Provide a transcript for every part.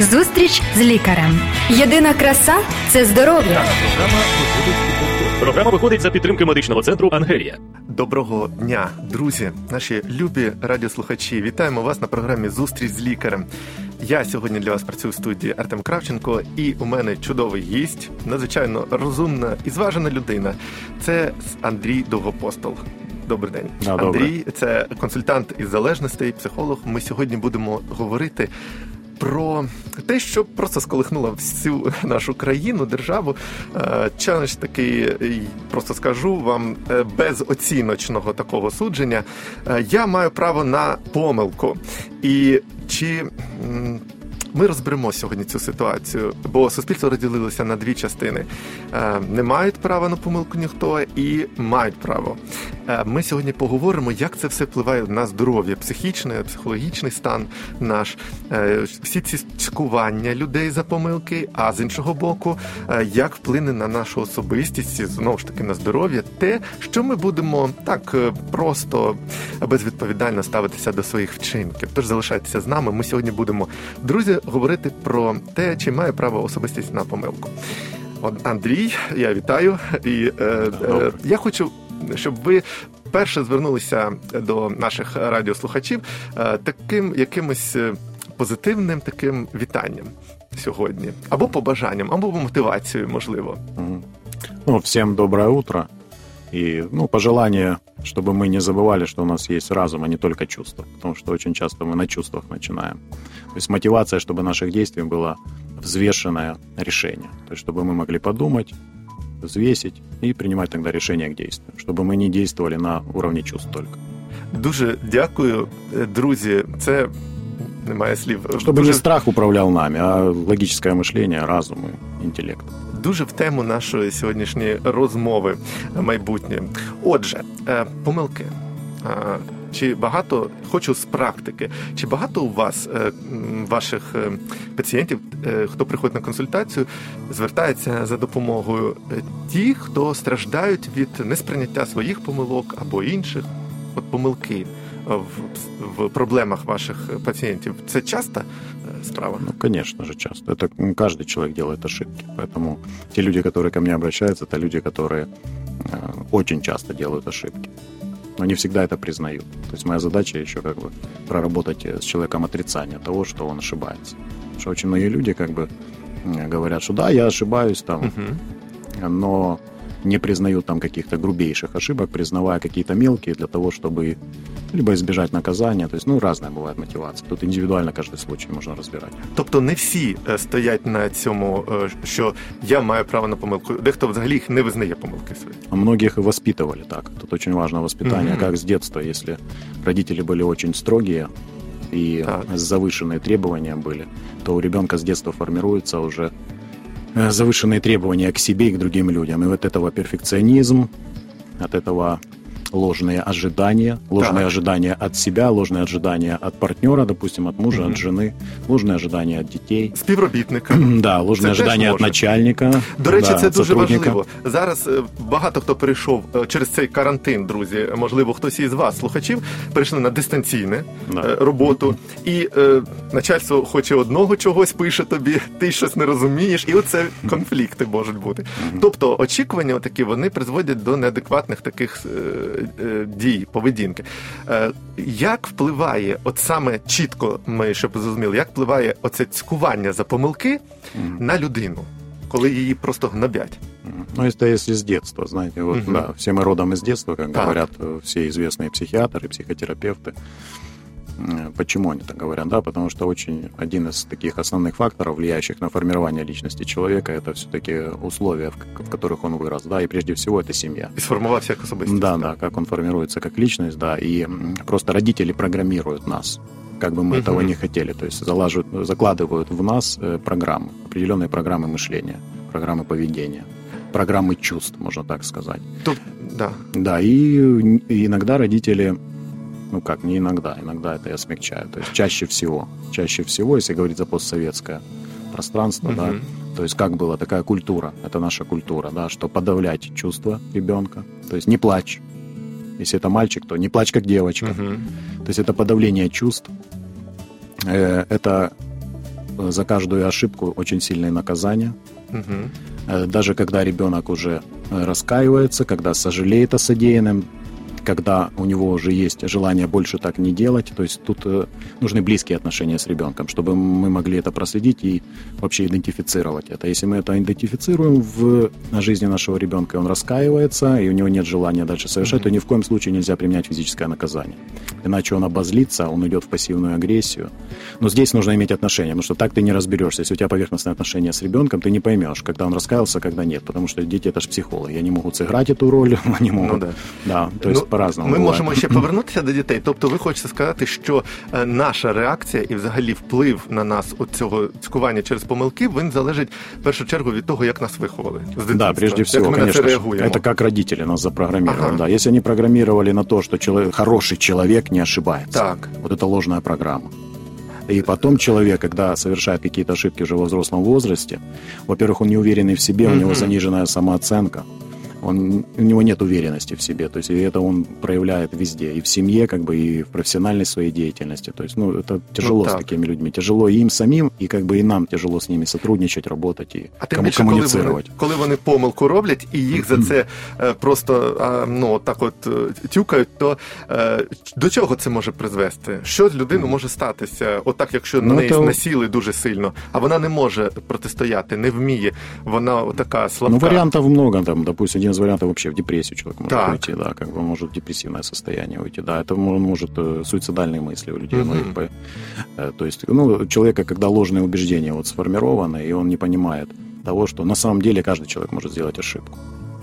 Зустріч з лікарем. Єдина краса це здоров'я. Програма виходить, програма виходить за підтримки медичного центру Ангелія. Доброго дня, друзі, наші любі радіослухачі. Вітаємо вас на програмі Зустріч з лікарем. Я сьогодні для вас працюю в студії Артем Кравченко, і у мене чудовий гість, надзвичайно розумна і зважена людина. Це Андрій Довгопостол. Добрий день, Да, Андрій. добрий. Це консультант із залежностей, психолог. Ми сьогодні будемо говорити. Про те, що просто сколихнуло всю нашу країну, державу. Е, Челендж такий, просто скажу вам, е, без оціночного такого судження. Е, Я маю право на помилку. І чи ми розберемо сьогодні цю ситуацію, бо суспільство розділилося на дві частини: Е, не мають права на помилку ніхто і мають право. Е, Ми сьогодні поговоримо, як це все впливає на здоров'я, психічне, психологічний стан наш, е, всі ці цькування людей за помилки. А з іншого боку, як вплине на нашу особистість, знову ж таки на здоров'я, те, що ми будемо так просто безвідповідально ставитися до своїх вчинків. Тож залишайтеся з нами. Ми сьогодні будемо, друзі, говорити про те, чи має право особистість на помилку. От Андрій, я вітаю, і е, е, я хочу, щоб ви перше звернулися до наших радіослухачів е, таким якимось е, позитивним таким вітанням сьогодні, або побажанням, або мотивацією, можливо. Ну, всем доброе утро. И, ну, пожелание, чтобы мы не забывали, что у нас есть разум, а не только чувства. Потому что очень часто мы на чувствах начинаем. То есть мотивация, чтобы наших действий было взвешенное решение. То есть чтобы мы могли подумать, взвесить и принимать тогда решение к действию. Чтобы мы не действовали на уровне чувств только. Дуже дякую, е, друзі. Це немає слів. Чтобы дуже, не страх управлял нами, а логическое мышление, разум и интеллект. Дуже в тему нашої сьогоднішньої розмови майбутнє. Отже, е, помилки. Чи багато хочу з практики? Чи багато у вас е, ваших е, пацієнтів, хто приходить на консультацію, звертається за допомогою ті, хто страждають від несприйняття своїх помилок або інших? От помилки в, в проблемах ваших пацієнтів. Це часта е, справа? Ну, конечно же, часто. Это каждый человек делает ошибки. Поэтому те люди, которые ко мне обращаются, это люди, которые э, очень часто делают ошибки. Но не всегда это признают. То есть моя задача еще как бы проработать э, с человеком отрицание того, что он ошибается. Потому что очень многие люди как бы м, говорят, что да, я ошибаюсь там, Угу. но не признают там каких-то грубейших ошибок, признавая какие-то мелкие для того, чтобы либо избежать наказания. То есть, ну, разная бывает мотивация. Тут индивидуально каждый случай можно разбирать. Тобто не всі е, стоять на цьому, е, що я маю право на помилку. Дехто взагалі їх не визнає помилки свої. А Многих и воспитывали так. Тут очень важно воспитание, Мгм. как с детства. Если родители были очень строгие и Так. завышенные требования были, то у ребенка с детства формируется уже э, завышенные требования к себе и к другим людям. И вот этого перфекционизм, от этого ложные ожидания, ложные Так. ожидания от себя, ложные ожидания от партнера, допустим, от мужа, Мгм. от жены, ложные ожидания от детей. Співробітника. Да, ложные Це теж ожидания от може. начальника. До речі, да, це от дуже сотрудника. важливо. Зараз е, багато хто перейшов е, через цей карантин, друзі. Можливо, хтось із вас, слухачів, перейшли на дистанційне Да. е, роботу, і е, начальство хоче одного чогось, пише тобі, ти щось не розумієш, і оце конфлікти можуть бути. Тобто очікування такі вони призводять до неадекватних таких е, е, дій, поведінки. Е, як впливає, от саме чітко ми щоб зрозуміли, як впливає оце цькування за помилки на людину, коли її просто гнобять? Мгм. Ну, это если с детства, знаете, вот, Мгм. да, все мы родом из детства, как Так. говорят э, все известные психиатры, психотерапевты. Почему они так говорят? Да, потому что очень один из таких основных факторов, влияющих на формирование личности человека, это все-таки условия, в которых он вырос, да, и прежде всего это семья. І сформувався як особистість. Да, да, как он формируется как личность, да, и просто родители программируют нас, как бы мы Мгм. этого не хотели, то есть залаживают, закладывают в нас э, программы, определенные программы мышления, программы поведения, программы чувств, можно так сказать. Тобто, да. Да, и, и иногда родители, ну как, не иногда, иногда это я смягчаю, то есть чаще всего, чаще всего, если говорить за постсоветское пространство, да, Мгм. то есть как была такая культура, это наша культура, да, что подавлять чувства ребенка, то есть не плачь, если это мальчик, то не плачь как девочка, Мгм. то есть это подавление чувств, Э, это э, за каждую ошибку очень сильные наказания. Угу. Даже когда ребенок уже раскаивается, когда сожалеет о содеянном, когда у него уже есть желание больше так не делать. То есть тут э, нужны близкие отношения с ребенком, чтобы мы могли это проследить и вообще идентифицировать это. Если мы это идентифицируем в жизни нашего ребенка, и он раскаивается, и у него нет желания дальше совершать, mm-hmm. то ни в коем случае нельзя применять физическое наказание. Иначе он обозлится, он идет в пассивную агрессию. Но здесь нужно иметь отношения, потому что так ты не разберешься. Если у тебя поверхностные отношения с ребенком, ты не поймешь, когда он раскаялся, когда нет. Потому что дети это же психологи. Они могут сыграть эту роль, они могут. Ну, да. да. То есть ну, по-разному. Ми буває. можемо ще повернутися до дітей. Тобто, ви хочете сказати, що наша реакція і взагалі вплив на нас от цього цькування через помилки, він залежить в першу чергу від того, як нас виховали. З да, прежде всего, як ми конечно, на це Это как родители нас запрограммировали. Ага. Да. Если они программировали на то, что человек, хороший человек не ошибается. Так. Вот это ложная программа. И потом человек, когда совершает какие-то ошибки уже во взрослом возрасте, во-первых, он не уверенный в себе, mm-hmm. у него заниженная самооценка он, у него нет уверенности в себе, то есть и это он проявляет везде, и в семье, как бы, и в профессиональной своей деятельности. То есть, ну, это тяжело ну, так. с такими людьми. Тяжело и им самим, и как бы и нам тяжело с ними сотрудничать, работать и а кому, більше, комуніцирувати. Коли вони, коли вони помилку роблять, і їх за це просто ну, так от тюкають, то до чого це може призвести? Що з людиною може статися? Отак, якщо ну, на неї то... насіли дуже сильно, а вона не може протистояти, не вміє, вона така слабка. Ну, варіантів много, там, допустим, один из вариантов вообще в депрессию человек может так. уйти, да, как бы может в депрессивное состояние уйти, да, это может э, суицидальные мысли у людей, угу. ну, э, то есть, ну, человека, когда ложные убеждения вот сформированы, и он не понимает того, что на самом деле каждый человек может сделать ошибку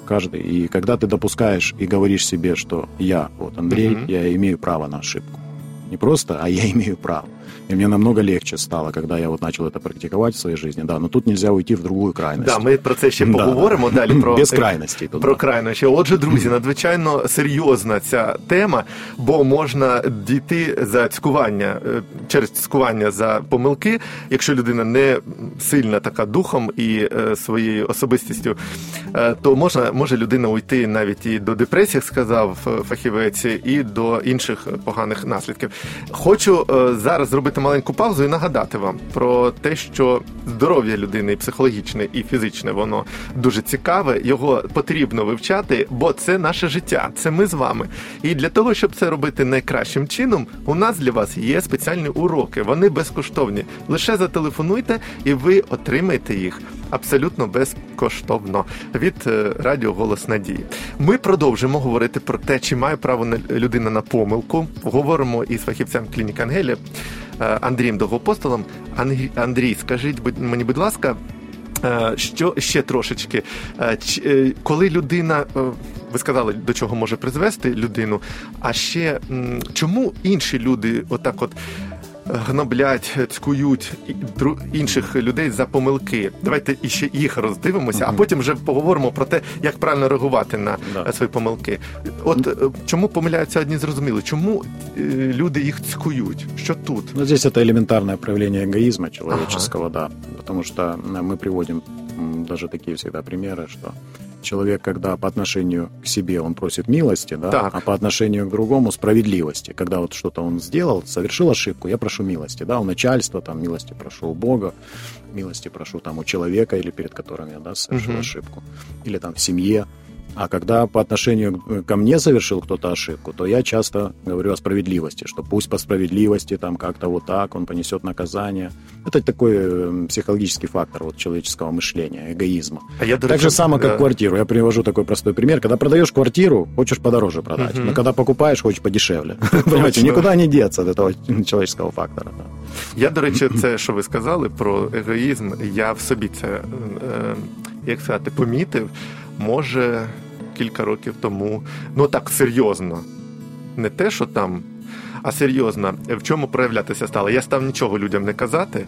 каждый. И когда ты допускаешь и говоришь себе, что я, вот Андрей, угу. я имею право на ошибку. Не просто, а я имею право. И мне намного легче стало, когда я вот начал это практиковать в своей жизни. Да, но тут нельзя уйти в другую крайність. Да, ми про це ще да. поговоримо далі. Про Без крайностей. Тут, про да. крайності. Отже, друзі, надзвичайно серйозна ця тема, бо можна дійти за цькування через цькування за помилки, якщо людина не сильна така духом і е, своєю особистістю, е, то можна може людина уйти навіть і до депресії, сказав фахівець, і до інших поганих наслідків. Хочу е, зараз зробити зробити маленьку паузу і нагадати вам про те, що здоров'я людини і психологічне, і фізичне, воно дуже цікаве. Його потрібно вивчати, бо це наше життя, це ми з вами. І для того, щоб це робити найкращим чином, у нас для вас є спеціальні уроки. Вони безкоштовні. Лише зателефонуйте, і ви отримаєте їх. Абсолютно безкоштовно від е, радіо Голос Надії. Ми продовжимо говорити про те, чи має право людина на помилку. Говоримо із фахівцем клініки Ангелі Андрієм Довгопостолом. Андрій, скажіть мені, будь ласка, е, що ще трошечки, е, коли людина, ви сказали, до чого може призвести людину, а ще чому інші люди отак от гноблять, цькують інших людей за помилки. Давайте іще їх роздивимося, а потім вже поговоримо про те, як правильно реагувати на да. свої помилки. От е, чому помиляються одні зрозуміли, чому е, люди їх цькують? Що тут? Ну, здесь это элементарное проявление эгоизма человеческого, ага. да. Потому что мы приводим даже такие всегда примеры, что человек, когда по отношению к себе он просит милости, да, так. а по отношению к другому справедливости. Когда вот что-то он сделал, совершил ошибку, я прошу милости, да, у начальства, там, милости прошу у Бога, милости прошу там у человека или перед которым я, да, совершил угу. ошибку, или там в семье. А когда по отношению ко мне совершил кто-то ошибку, то я часто говорю о справедливости, что пусть по справедливости там как-то вот так он понесет наказание. Это такой э, психологический фактор вот человеческого мышления, эгоизма. А я, так же самое, как да. квартиру. Я привожу такой простой пример. Когда продаешь квартиру, хочешь подороже продать, угу. но когда покупаешь, хочешь подешевле. Понимаете, никуда не деться от этого человеческого фактора. Я, до речі, це, що ви сказали про егоїзм, я в собі це, як сказати, помітив. Може, Кілька років тому. Ну так серйозно. Не те, що там, а серйозно, в чому проявлятися стало. Я став нічого людям не казати,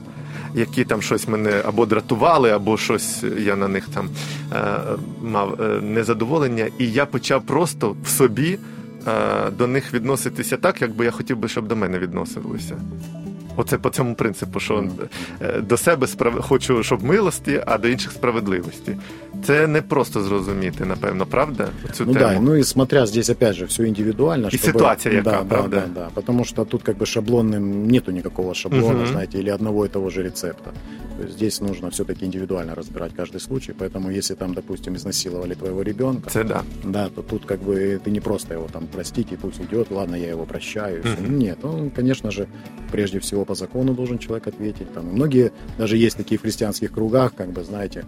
які там щось мене або дратували, або щось я на них там е, мав е, незадоволення. І я почав просто в собі е, до них відноситися так, як би я хотів би, щоб до мене відносилися. Оце по цьому принципу, що е, до себе справ... хочу, щоб милості, а до інших справедливості. Це не просто зрозуміти, напевно, правда? Цю ну тему. да, ну и смотря здесь опять же все индивидуально. И ситуация яка, да, правда? Да, да, да, потому что тут как бы шаблонным нету никакого шаблона, Мгм. знаете, или одного и того же рецепта. Здесь нужно все-таки индивидуально разбирать каждый случай, поэтому если там, допустим, изнасиловали твоего ребенка, да. да, то тут как бы ты не просто его там простить и пусть идет, ладно, я его прощаю. Мгм. Нет, он, конечно же, прежде всего по закону должен человек ответить. Там многие, даже есть такие в христианских кругах, как бы, знаете,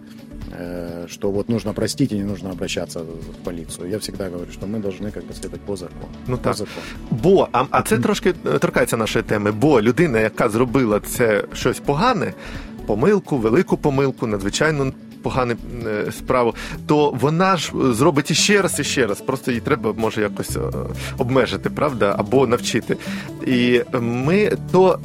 э, что вот нужно простить и не нужно обращаться в полицию. Я всегда говорю, что мы должны как бы следовать по закону. Ну по так. закону. Бо, а, а це трошки торкається нашої теми. Бо людина, яка зробила це щось погане, помилку, велику помилку, надзвичайно погану е, справу, то вона ж е, зробить іще раз і ще раз. Просто їй треба може якось е, обмежити, правда, або навчити. І ми то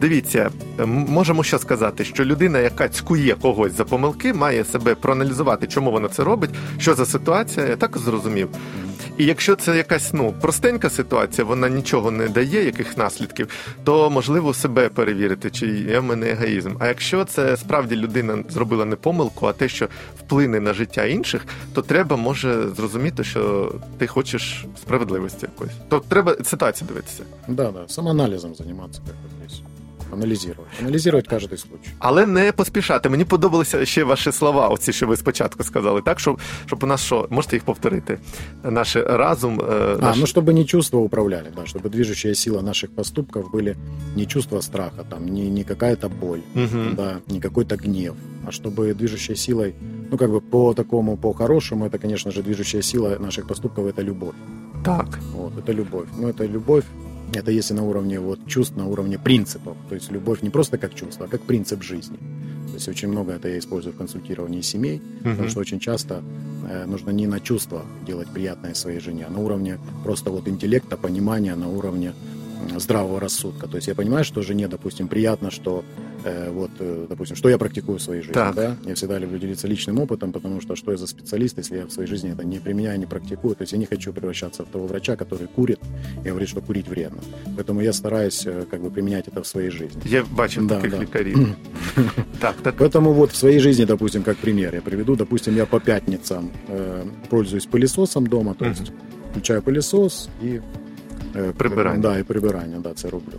дивіться, можемо що сказати, що людина, яка цькує когось за помилки, має себе проаналізувати, чому вона це робить, що за ситуація, я так зрозумів. І якщо це якась ну простенька ситуація, вона нічого не дає, яких наслідків, то можливо себе перевірити, чи є в мене егоїзм. А якщо це справді людина зробила не помилку, а те, що вплине на життя інших, то треба може зрозуміти, що ти хочеш справедливості якоїсь. То треба ситуацію дивитися. Да, да, самоанализом заниматься как бы здесь. Анализировать. Анализировать каждый случай. Але не поспішати. Мені подобалися ще ваші слова, оці, що ви спочатку сказали, так щоб, щоб у нас що, можете їх повторити? Наш разум, е, А, наш... ну чтобы не чувства управляли, да, чтобы движущая сила наших поступков были не чувство страха, там, не, не какая-то боль, Мгм. да, не какой-то гнев, а чтобы движущей силой, ну как бы по такому, по хорошему, это, конечно же, движущая сила наших поступков это любовь. Так. Вот, это любовь. Но это любовь, это если на уровне вот чувств, на уровне принципов. То есть любовь не просто как чувство, а как принцип жизни. То есть очень много это я использую в консультировании семей, потому Мгм. что очень часто э, нужно не на чувства делать приятное своей жене, а на уровне просто вот интеллекта, понимания, на уровне здравого рассудка. То есть я понимаю, что жене, допустим, приятно, что вот, э, допустим, что я практикую в своей жизни, Так. да? Я всегда люблю делиться личным опытом, потому что что я за специалист, если я в своей жизни это не применяю, не практикую. То есть я не хочу превращаться в того врача, который курит и говорит, что курить вредно. Поэтому я стараюсь э, как бы применять это в своей жизни. Я бачив Да, таких да. лікарів. так, так. Поэтому вот в своей жизни, допустим, как пример я приведу, допустим, я по пятницам э, пользуюсь пылесосом дома, то Мгм. есть включаю пылесос и э, Прибирання. Да, і прибирання, да, це роблю.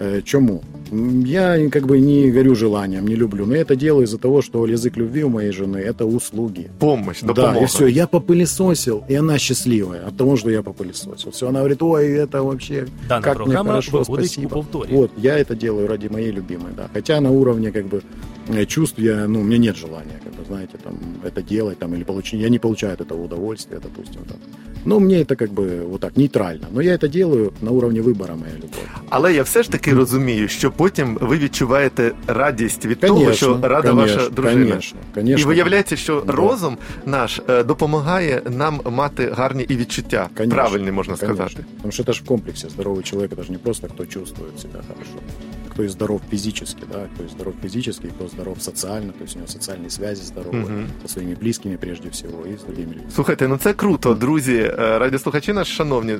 Э, чому? Я как бы не горю желанием, не люблю, но я это делаю из-за того, что язык любви у моей жены это услуги. Помощь, Да, допомога. и все, я попылесосил, и она счастливая от того, что я попылесосил. Все, она говорит, ой, это вообще Дана как мне хорошо, спасибо. Вот, я это делаю ради моей любимой, да. Хотя на уровне как бы э, чувств я, ну, у меня нет желания, как бы, знаете, там, это делать, там, или получить, я не получаю от этого удовольствия, допустим, там. Ну, мне это как бы вот так, нейтрально. Но я это делаю на уровне выбора моей любовь. Але я все ж таки розумію, що потім ви відчуваєте радість від того, Конечно, що рада конечно, ваша дружина. конечно, конечно. І виявляється, що Да. розум наш е, допомагає нам мати гарні і відчуття. Конечно, Правильні, можна конечно. сказати. Потому что это же в комплексе здоровый человек, это же не просто кто чувствует себя хорошо, а кто и здоров физически, да, кто и здоров физически, кто здоров социально, то есть у него социальные связи здоровые Мгм. со своими близкими прежде всего и с другими людьми. Слухайте, ну це круто, друзі, е, радіослухачі наші шановні.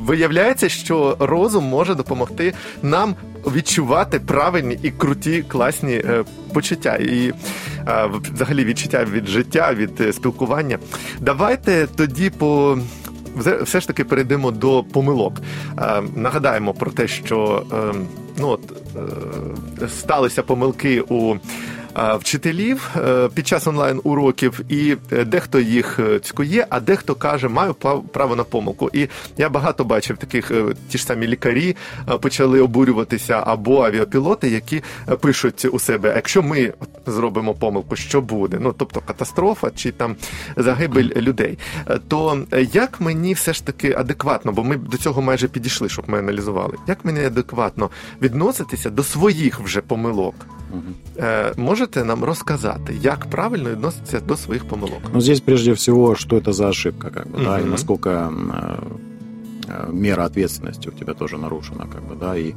Виявляється, що розум може допомогти нам відчувати правильні і круті, класні е, почуття, і е, взагалі відчуття від життя, від е, спілкування. Давайте тоді по. все- ж таки перейдемо до помилок. Е, нагадаємо про те, що е, ну от, е, сталися помилки у вчителів е, під час онлайн уроків, і е, дехто їх е, цькує, а дехто каже, маю право на помилку. І я багато бачив таких, е, ті ж самі лікарі е, почали обурюватися або авіапілоти, які е, пишуть у себе: якщо ми зробимо помилку, що буде? Ну тобто катастрофа чи там загибель людей. Е, То е, як мені все ж таки адекватно, бо ми до цього майже підійшли, щоб ми аналізували, як мені адекватно відноситися до своїх вже помилок? Е, можете нам розказати, як правильно відноситися до своїх помилок? Но здесь прежде всего, что это за ошибка, как бы, да, и насколько э, э, мера ответственности у тебя тоже нарушена, как бы, да, и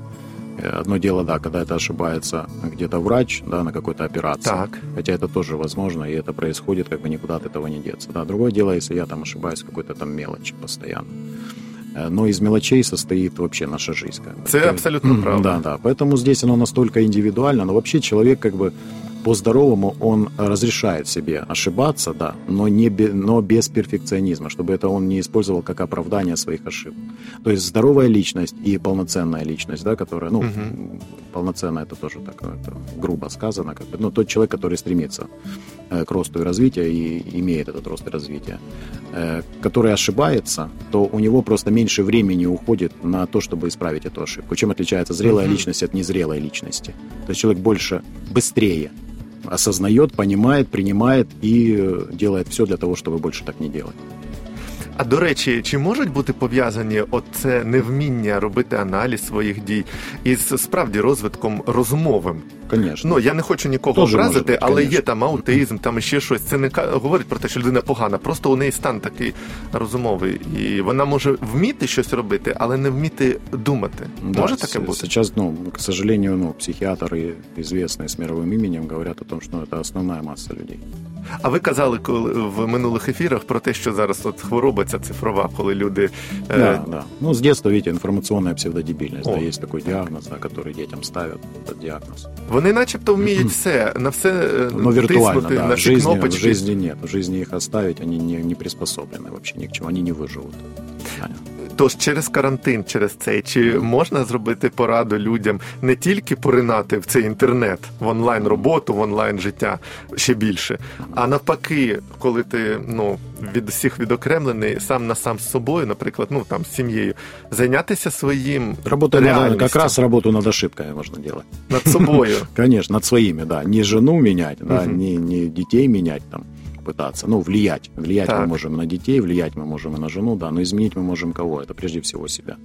э, одно дело, да, когда это ошибается где-то врач, да, на какой-то операции, Так. хотя это тоже возможно, и это происходит, как бы никуда от этого не деться, да. Другое дело, если я там ошибаюсь в какой-то там мелочи постоянно. Но из мелочей состоит вообще наша жизнь. Как бы. Це абсолютно правда. Да, да. Поэтому здесь оно настолько индивидуально, но вообще человек как бы по-здоровому он разрешает себе ошибаться, да, но, не но без перфекционизма, чтобы это он не использовал как оправдание своих ошибок. То есть здоровая личность и полноценная личность, да, которая, ну, угу. полноценная это тоже так это грубо сказано, как бы, ну, тот человек, который стремится э, к росту и развитию и имеет этот рост и развитие, э, который ошибается, то у него просто меньше времени уходит на то, чтобы исправить эту ошибку. Чем отличается зрелая угу. личность от незрелой личности? То есть человек больше, быстрее осознает, понимает, принимает и э, делает все для того, чтобы больше так не делать. А до речі, чи можуть бути пов'язані оце невміння робити аналіз своїх дій із справді розвитком розумовим? Конечно. Ну я не хочу нікого Тоже образити, бути, але конечно. є там аутизм, там ще щось. Це не говорить про те, що людина погана. Просто у неї стан такий розумовий, і вона може вміти щось робити, але не вміти думати. Да, може таке бути? Сейчас, ну, к сожалению, ну, психіатри, известные з мировым именем, говорять о том, що це основна маса людей. А ви казали коли в минулих ефірах про те, що зараз от хвороба ця цифрова, коли люди. Е, да, да. Ну, з детства, видите, інформаційна псевдодебільність. Да, є такий діагноз, да, який дітям ставлять, этот діагноз. Вони начебто вміють все, на все е, ну, виртуально, тиснути, да. на в жизни, кнопочки. В жизни нет. В жизни их оставить, они не, не приспособлены вообще ни к чему, они не выживут. Тож через карантин, через цей, чи можна зробити пораду людям не тільки поринати в цей інтернет, в онлайн роботу, в онлайн життя ще більше, а навпаки, коли ти ну від усіх відокремлений сам на сам з собою, наприклад, ну там з сім'єю, зайнятися своїм Работа надо, как раз работу над ошибками можно делать. Над собою. Конечно, над своими, да. Не жену менять, да, не, не детей менять там пытаться, ну, влиять. Влиять так. мы можем на детей, влиять мы можем и на жену, да, но изменить мы можем кого? Это прежде всего себя.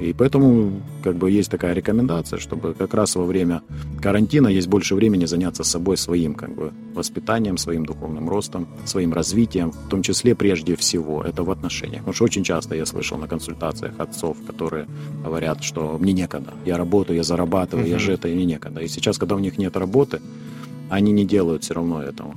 И поэтому как бы есть такая рекомендация, чтобы как раз во время карантина есть больше времени заняться собой, своим как бы воспитанием, своим духовным ростом, своим развитием, в том числе прежде всего это в отношениях. Потому что очень часто я слышал на консультациях отцов, которые говорят, что мне некогда, я работаю, я зарабатываю, uh-huh. я же это, и мне некогда. И сейчас, когда у них нет работы, они не делают все равно этого.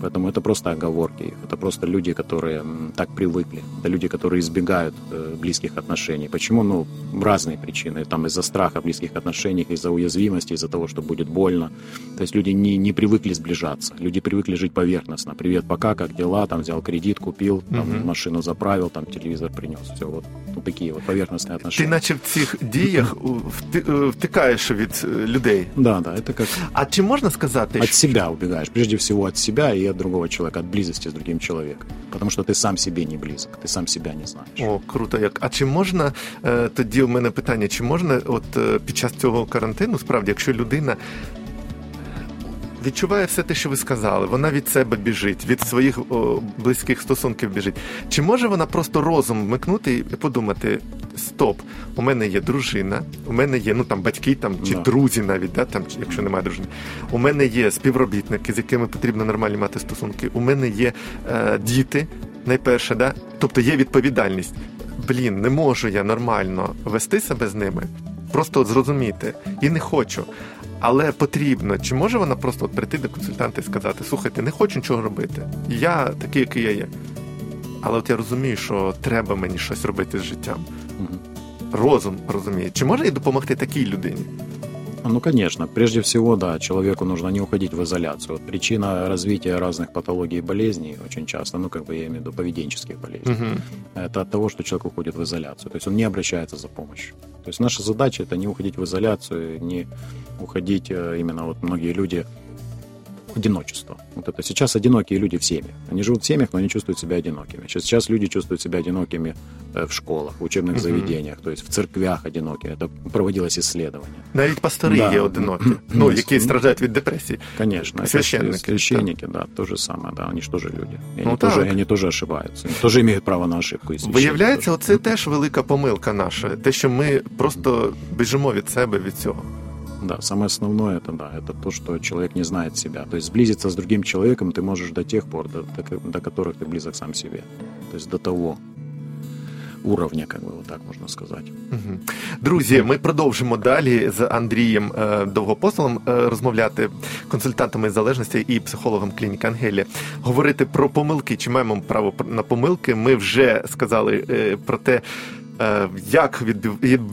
Поэтому это просто оговорки их. Это просто люди, которые так привыкли. Это люди, которые избегают э, близких отношений. Почему? Ну, разные причины. Там из-за страха близких отношений, из-за уязвимости, из-за того, что будет больно. То есть люди не, не привыкли сближаться. Люди привыкли жить поверхностно. Привет, пока, как дела? Там взял кредит, купил, там угу. машину заправил, там телевизор принес. Все, вот ну, такі от поверхностні отношения. Ти наче в цих діях втикаєш від людей. Да, да, это как... А чи можна сказати... От себя убегаешь. Прежде всего от себя и от другого человека, от близости с другим человеком. Потому что ты сам себе не близок, ты сам себя не знаєш. О, круто. Як. А чи можна, тоді у мене питання, чи можна от під час цього карантину, справді, якщо людина відчуває все те, що ви сказали. Вона від себе біжить, від своїх о, близьких стосунків біжить. Чи може вона просто розум вмикнути і подумати: стоп, у мене є дружина, у мене є ну там батьки там чи no. друзі, навіть да, там, якщо немає дружини, у мене є співробітники, з якими потрібно нормально мати стосунки. У мене є е, діти, найперше, да? тобто є відповідальність. Блін, не можу я нормально вести себе з ними, просто зрозуміти і не хочу але потрібно. Чи може вона просто от прийти до консультанта і сказати: слухайте, не хочу нічого робити. Я такий, який я є. Але от я розумію, що треба мені щось робити з життям. Розум розуміє. Чи може і допомогти такій людині? Ну, конечно. Прежде всего, да, человеку нужно не уходить в изоляцию. Вот причина развития разных патологий и болезней очень часто, ну, как бы я имею в виду поведенческих болезней, угу. это от того, что человек уходит в изоляцию. То есть он не обращается за помощью. То есть наша задача это не уходить в изоляцию, не уходить э, именно вот многие люди одиночество. Вот это сейчас одинокие люди в семьях. Они живут в семьях, но они чувствуют себя одинокими. Сейчас люди чувствуют себя одинокими э, в школах, в учебных угу. заведениях, то есть в церквях одинокі. Это проводилось исследование. Навіть пастори да. є одинокі, ну, які страждають від депресії. Конечно. Священники. Священники, да, то же самое, да, они же тоже люди. И ну, они, тоже, они тоже ошибаются. Они тоже имеют право на ошибку. Виявляється, оце теж велика помилка наша. Те, що ми просто біжимо від себе від цього. Да, самое основное это да, это то, что человек не знает себя. То есть сблизиться с другим человеком ты можешь до тех пор, до, до, до которых ты близок сам себе. То есть до того уровня, как би так можна сказати. Друзі, ми продовжимо далі з Андрієм е, Довгопостолом е, розмовляти консультантами з залежності і психологом клініки Ангелія, говорити про помилки. Чи маємо право на помилки? Ми вже сказали е, про те. е, як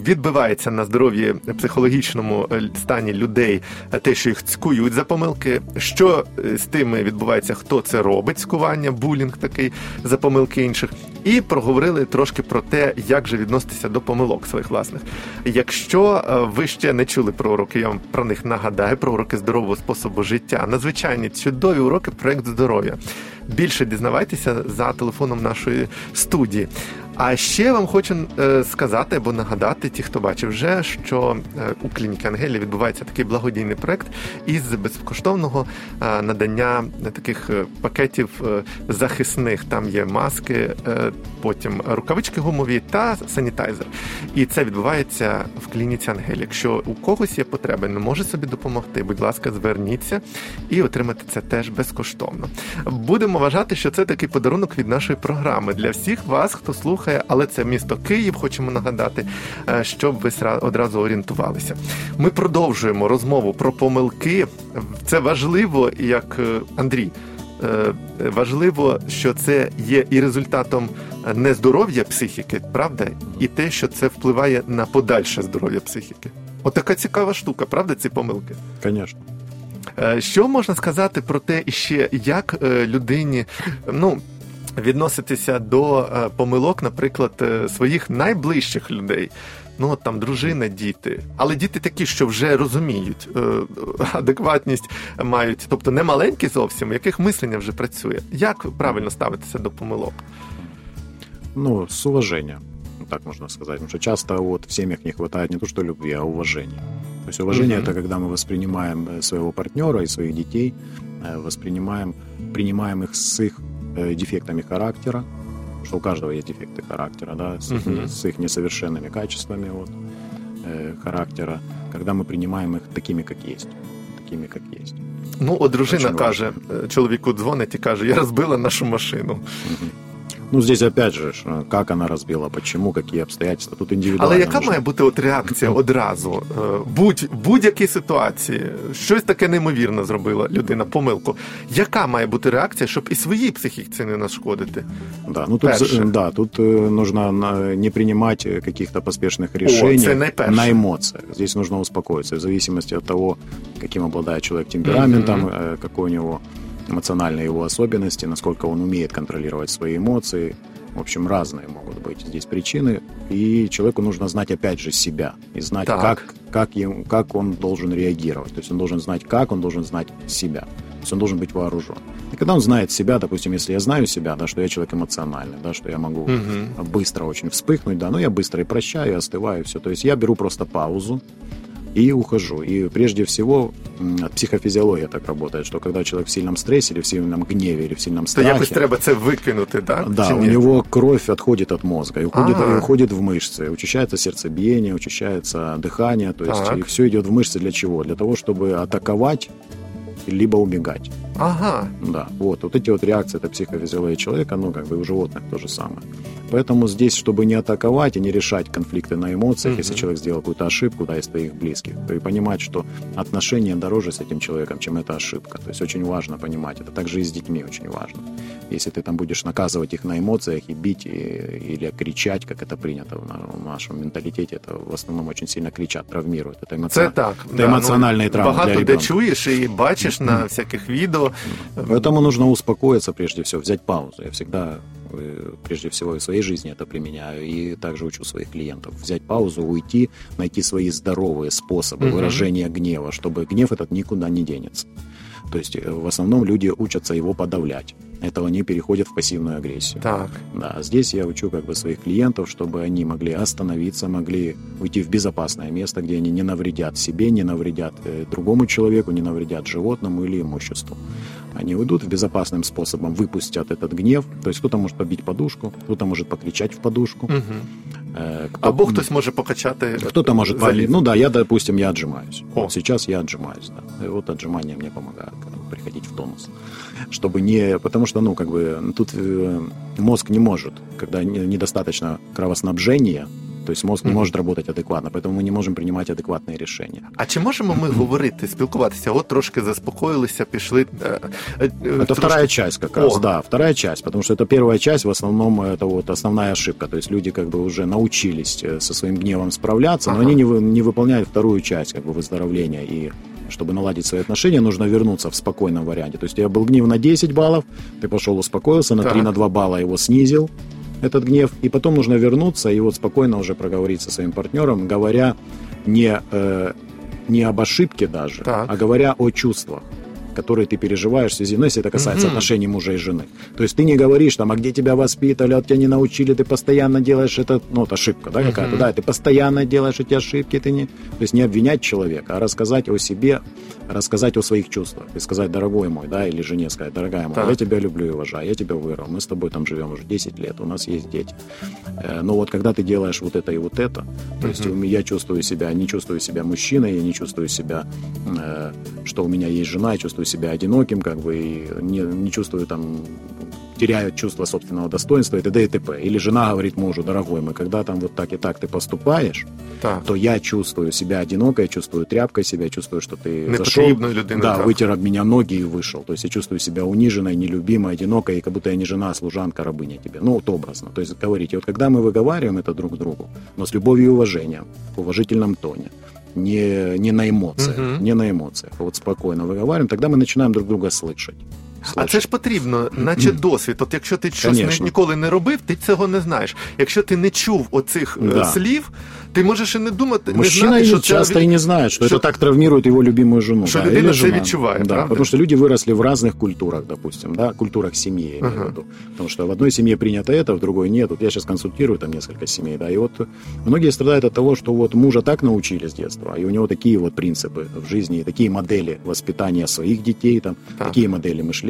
відбивається на здоров'ї психологічному е, стані людей е, те, що їх цькують за помилки, що з тими відбувається, хто це робить, цькування, булінг такий за помилки інших. І проговорили трошки про те, як же відноситися до помилок своїх власних. Якщо е, ви ще не чули про уроки, я вам про них нагадаю, про уроки здорового способу життя. Надзвичайні чудові уроки проект здоров'я. Більше дізнавайтеся за телефоном нашої студії. А ще вам хочу е, сказати або нагадати, ті, хто бачив вже, що е, у клініки Ангелі відбувається такий благодійний проект із безкоштовного надання таких пакетів захисних. Там є маски, потім рукавички гумові та санітайзер. І це відбувається в клініці Ангелі. Якщо у когось є потреба, не може собі допомогти, будь ласка, зверніться і отримати це теж безкоштовно. Будемо вважати, що це такий подарунок від нашої програми для всіх вас, хто слухає, але це місто Київ, хочемо нагадати, е, щоб ви одразу орієнтувалися. Ми продовжуємо розмову про помилки. Це важливо, як е, Андрій. Е, Важливо, що це є і результатом е, нездоров'я психіки, правда, і те, що це впливає на подальше здоров'я психіки. Отака цікава штука, правда, ці помилки. Конечно. Е, Що можна сказати про те, ще як людині ну, відноситися до помилок, наприклад, своїх найближчих людей? Ну, от там дружина, діти, але діти такі, що вже розуміють е, адекватність мають, тобто не маленькі зовсім, у яких мислення вже працює. Як правильно ставитися до помилок? Ну, с уважением, ну, так можно сказать. Потому что часто вот в семьях не хватает не то что любви, а уважения. То есть уважение Мгм. это когда мы воспринимаем э, своего партнера и своих детей, э, воспринимаем, принимаем их с их э, дефектами характера, что у каждого есть дефекты характера, да, с, их, Мгм. с их несовершенными качествами вот, э, характера, когда мы принимаем их такими, как есть. Такими, как есть. Ну, от дружина Очень каже, е, чоловіку дзвонить і каже: Я розбила нашу машину. Мгм. Ну, здесь опять же, ш- как она разбила, почему, какие обстоятельства. Тут индивидуально. Але яка нужно. має бути от реакція одразу? Е, Будь в будь-якій ситуації щось таке неймовірне зробила людина, помилку. Яка має бути реакція, щоб і своїй психіці не нашкодити? Да, ну тут, Перше. за- да, тут э, нужно на- не принимать э, каких-то поспешных решений це найперше. на эмоциях. Здесь нужно успокоиться. В зависимости от того, каким обладает человек темпераментом, Мгм. э, какой у него Эмоциональные его особенности, насколько он умеет контролировать свои эмоции. В общем, разные могут быть здесь причины. И человеку нужно знать, опять же, себя. И знать, Так. как, как, ему, как он должен реагировать. То есть он должен знать, как, он должен знать себя. То есть он должен быть вооружен. И когда он знает себя, допустим, если я знаю себя, да, что я человек эмоциональный, да, что я могу Мгм. быстро очень вспыхнуть, да, но я быстро и прощаю, и остываю, все. То есть я беру просто паузу и ухожу. И прежде всего м, психофизиология так работает, что когда человек в сильном стрессе или в сильном гневе или в сильном То страхе, якось треба це викинути, да, Чи у него кровь отходит от мозга и уходит, А. и уходит в мышцы, учащается сердцебиение, учащается дыхание, то есть Так. и все идет в мышцы для чего? Для того, чтобы атаковать либо убегать. Ага. Да, вот, вот эти вот реакции, это психофизиология человека, ну, как бы и у животных то же самое. Поэтому здесь, чтобы не атаковать и не решать конфликты на эмоциях, Мгм. если человек сделал какую-то ошибку, да, из твоих близких, то и понимать, что отношения дороже с этим человеком, чем эта ошибка. То есть очень важно понимать это. Также и с детьми очень важно. Если ты там будешь наказывать их на эмоциях и бить, и- или кричать, как это принято в на- в нашем менталитете, это в основном очень сильно кричат, травмируют. Это, эмоци- Це так. это эмоциональные травмы Багато для де ребенка. чуєш і бачиш на всяких відео. Поэтому нужно успокоиться прежде всего, взять паузу. Я всегда, э, прежде всего, и в своей жизни это применяю, и также учу своих клиентов. Взять паузу, уйти, найти свои здоровые способы Мгм. выражения гнева, чтобы гнев этот никуда не денется. То есть э, в основном люди учатся его подавлять. Это они переходят в пассивную агрессию. Так. Да, здесь я учу как бы своих клиентов, чтобы они могли остановиться, могли уйти в безопасное место, где они не навредят себе, не навредят э, другому человеку, не навредят животному или имуществу. Они уйдут в безопасным способом, выпустят этот гнев. То есть кто-то может побить подушку, кто-то может покричать в подушку. Угу. э, кто- Або хтось може покачати. кто-то может. Ну да, я, допустим, я отжимаюсь. О. Вот сейчас я отжимаюсь, да. И вот отжимания мне помогают приходить в тонус. Чтобы не... Потому что, ну, как бы, тут э, мозг не может, когда не- недостаточно кровоснабжения, То есть мозг не может работать адекватно, поэтому мы не можем принимать адекватные решения. А чи можемо ми говорити, спілкуватися? От трошки заспокоїлися, пішли. е, е, е, Это трошки- вторая часть как раз, О. да, вторая часть, потому что это первая часть, в основном это вот основная ошибка, то есть люди как бы уже научились э, со своим гневом справляться, но Ага. они не, вы- не выполняют вторую часть как бы выздоровления и чтобы наладить свои отношения, нужно вернуться в спокойном варианте. То есть у тебя был гнев на 10 баллов, ты пошел успокоился, на 3 Так. на 2 балла его снизил, этот гнев, и потом нужно вернуться и вот спокойно уже проговорить со своим партнером, говоря не, э, не об ошибке даже, Так. а говоря о чувствах которые ты переживаешь в связи, ну, если это касается Мгм. отношений мужа и жены. То есть ты не говоришь там, а где тебя воспитали, а тебя не научили, ты постоянно делаешь это, ну, это ошибка, да, какая-то, Мгм. да, ты постоянно делаешь эти ошибки, ты не... То есть не обвинять человека, а рассказать о себе, рассказать о своих чувствах и сказать, дорогой мой, да, или жене сказать, дорогая моя, Так. я тебя люблю и уважаю, я тебя вырвал, мы с тобой там живем уже 10 лет, у нас есть дети. Э, Но вот когда ты делаешь вот это и вот это, то есть Мгм. я чувствую себя, не чувствую себя мужчиной, я не чувствую себя, э, что у меня есть жена, я чувствую себя одиноким, как бы, и не, не чувствую там теряют чувство собственного достоинства и т.д. и т.п. Или жена говорит мужу, дорогой мой, когда там вот так и так ты поступаешь, Так. то я чувствую себя одинокой, чувствую тряпкой себя, чувствую, что ты зашел, да, так. вытер об меня ноги и вышел. То есть я чувствую себя униженной, нелюбимой, одинокой, и как будто я не жена, а служанка, рабыня тебе. Ну, вот образно. То есть говорите, вот когда мы выговариваем это друг другу, но с любовью и уважением, в уважительном тоне, не, не на эмоциях, Мгм. не на эмоциях, вот спокойно выговариваем, тогда мы начинаем друг друга слышать. А це ж потрібно, наче досвід. От якщо ти щось не, Конечно. ніколи не робив, ти цього не знаєш. Якщо ти не чув оцих е, Да. слів, ти можеш і не думати, Мужчина не знати, и що часто це и не знает, что, что- это так травмирует его любимую жену. Что да, людина или це жена. відчуває, да, правда? Потому что люди выросли в разных культурах, допустим, да, культурах семьи, я имею в Ага. виду. Потому что в одной семье принято это, в другой нет. Вот я сейчас консультирую там несколько семей, да, и вот многие страдают от того, что вот мужа так научили с детства, и у него такие вот принципы в жизни, и такие модели воспитания своих детей, там, Так. такие модели мышления,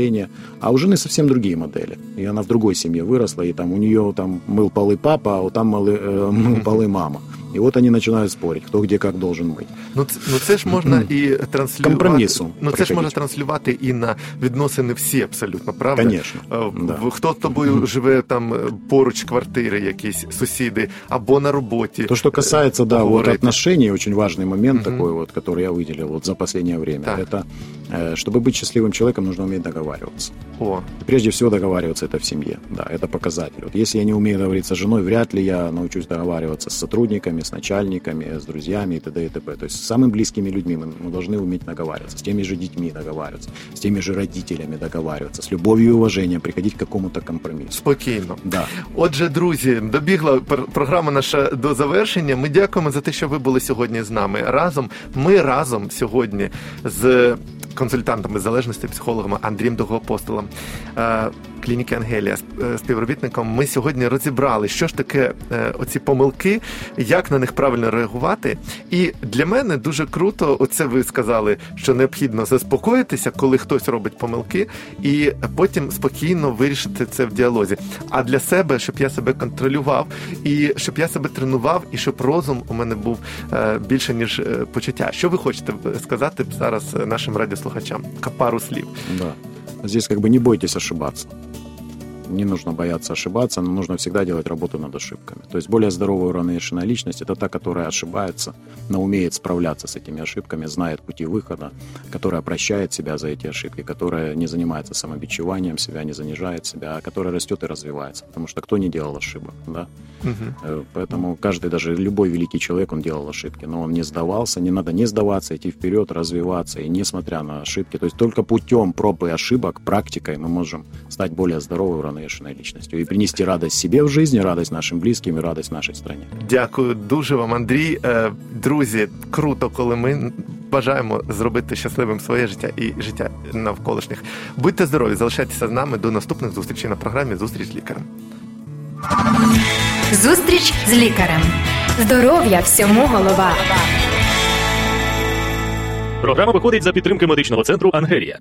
а у жены совсем другие модели. И она в другой семье выросла, и там у нее там мыл полы папа, а вот там мылы, э, мыл полы мама. И вот они начинают спорить, кто где как должен быть. Ну це, ну це ж можна і транслювати. Компромісу Ну це ж приходить. можна транслювати і на відносини всі абсолютно, правда? Конечно. Е, Да. в- Хто з тобою живе там е, поруч квартири, якісь сусіди, або на роботі. То, что касается, да, вот поговорити. отношений, очень важный момент Мгм. такой вот, который я выделил вот за последнее время, Так. это, э, чтобы быть счастливым человеком, нужно уметь договариваться. О, И прежде всего договариваться это в семье, да, это показатель. Вот если я не умею договориться с женой, вряд ли я научусь договариваться с сотрудниками, с начальниками, с друзьями и т.д. и т.п. То есть с самыми близкими людьми мы, мы должны уметь договариваться, с теми же детьми договариваться, с теми же родителями договариваться, с любовью и уважением приходить к какому-то компромиссу. спокійно. Да. Отже, друзі, добігла пр- програма наша до завершення. Ми дякуємо за те, що ви були сьогодні з нами разом. Ми разом сьогодні з консультантами з залежності, психологами Андрієм Довгоапостолом, е, клініки Ангелія, е, співробітником. Ми сьогодні розібрали, що ж таке е, оці помилки, як на них правильно реагувати. І для мене дуже круто, оце ви сказали, що необхідно заспокоїтися, коли хтось робить помилки, і потім спокійно вирішити це в діалозі. А для себе, щоб я себе контролював, і щоб я себе тренував, і щоб розум у мене був більше ніж почуття. Що ви хочете сказати зараз нашим радіослухачам? Ка- Пару слів. Да. Здесь как бы не бойтесь ошибаться. Не нужно бояться ошибаться, но нужно всегда делать работу над ошибками. То есть более здоровая уравновешенная личность – это та, которая ошибается, но умеет справляться с этими ошибками, знает пути выхода, которая прощает себя за эти ошибки, которая не занимается самобичеванием себя, не занижает себя, а которая растет и развивается. Потому что кто не делал ошибок, да? Э, Поэтому каждый, даже любой великий человек, он делал ошибки, но он не сдавался, не надо не сдаваться, идти вперед, развиваться, и несмотря на ошибки, то есть только путем проб и ошибок, практикой мы можем стать более здоровой, уравновешенной личностью и принести радость себе в жизни, радость нашим близким и радость нашей стране. Дякую дуже вам, Андрій. Е, Друзі, круто, коли ми бажаємо зробити щасливим своє життя і життя навколишніх. Будьте здорові, залишайтеся з нами до наступних зустрічей на програмі Зустріч з лікарем. Зустріч з лікарем. Здоров'я всьому голова. Програма виходить за підтримки медичного центру Ангелія.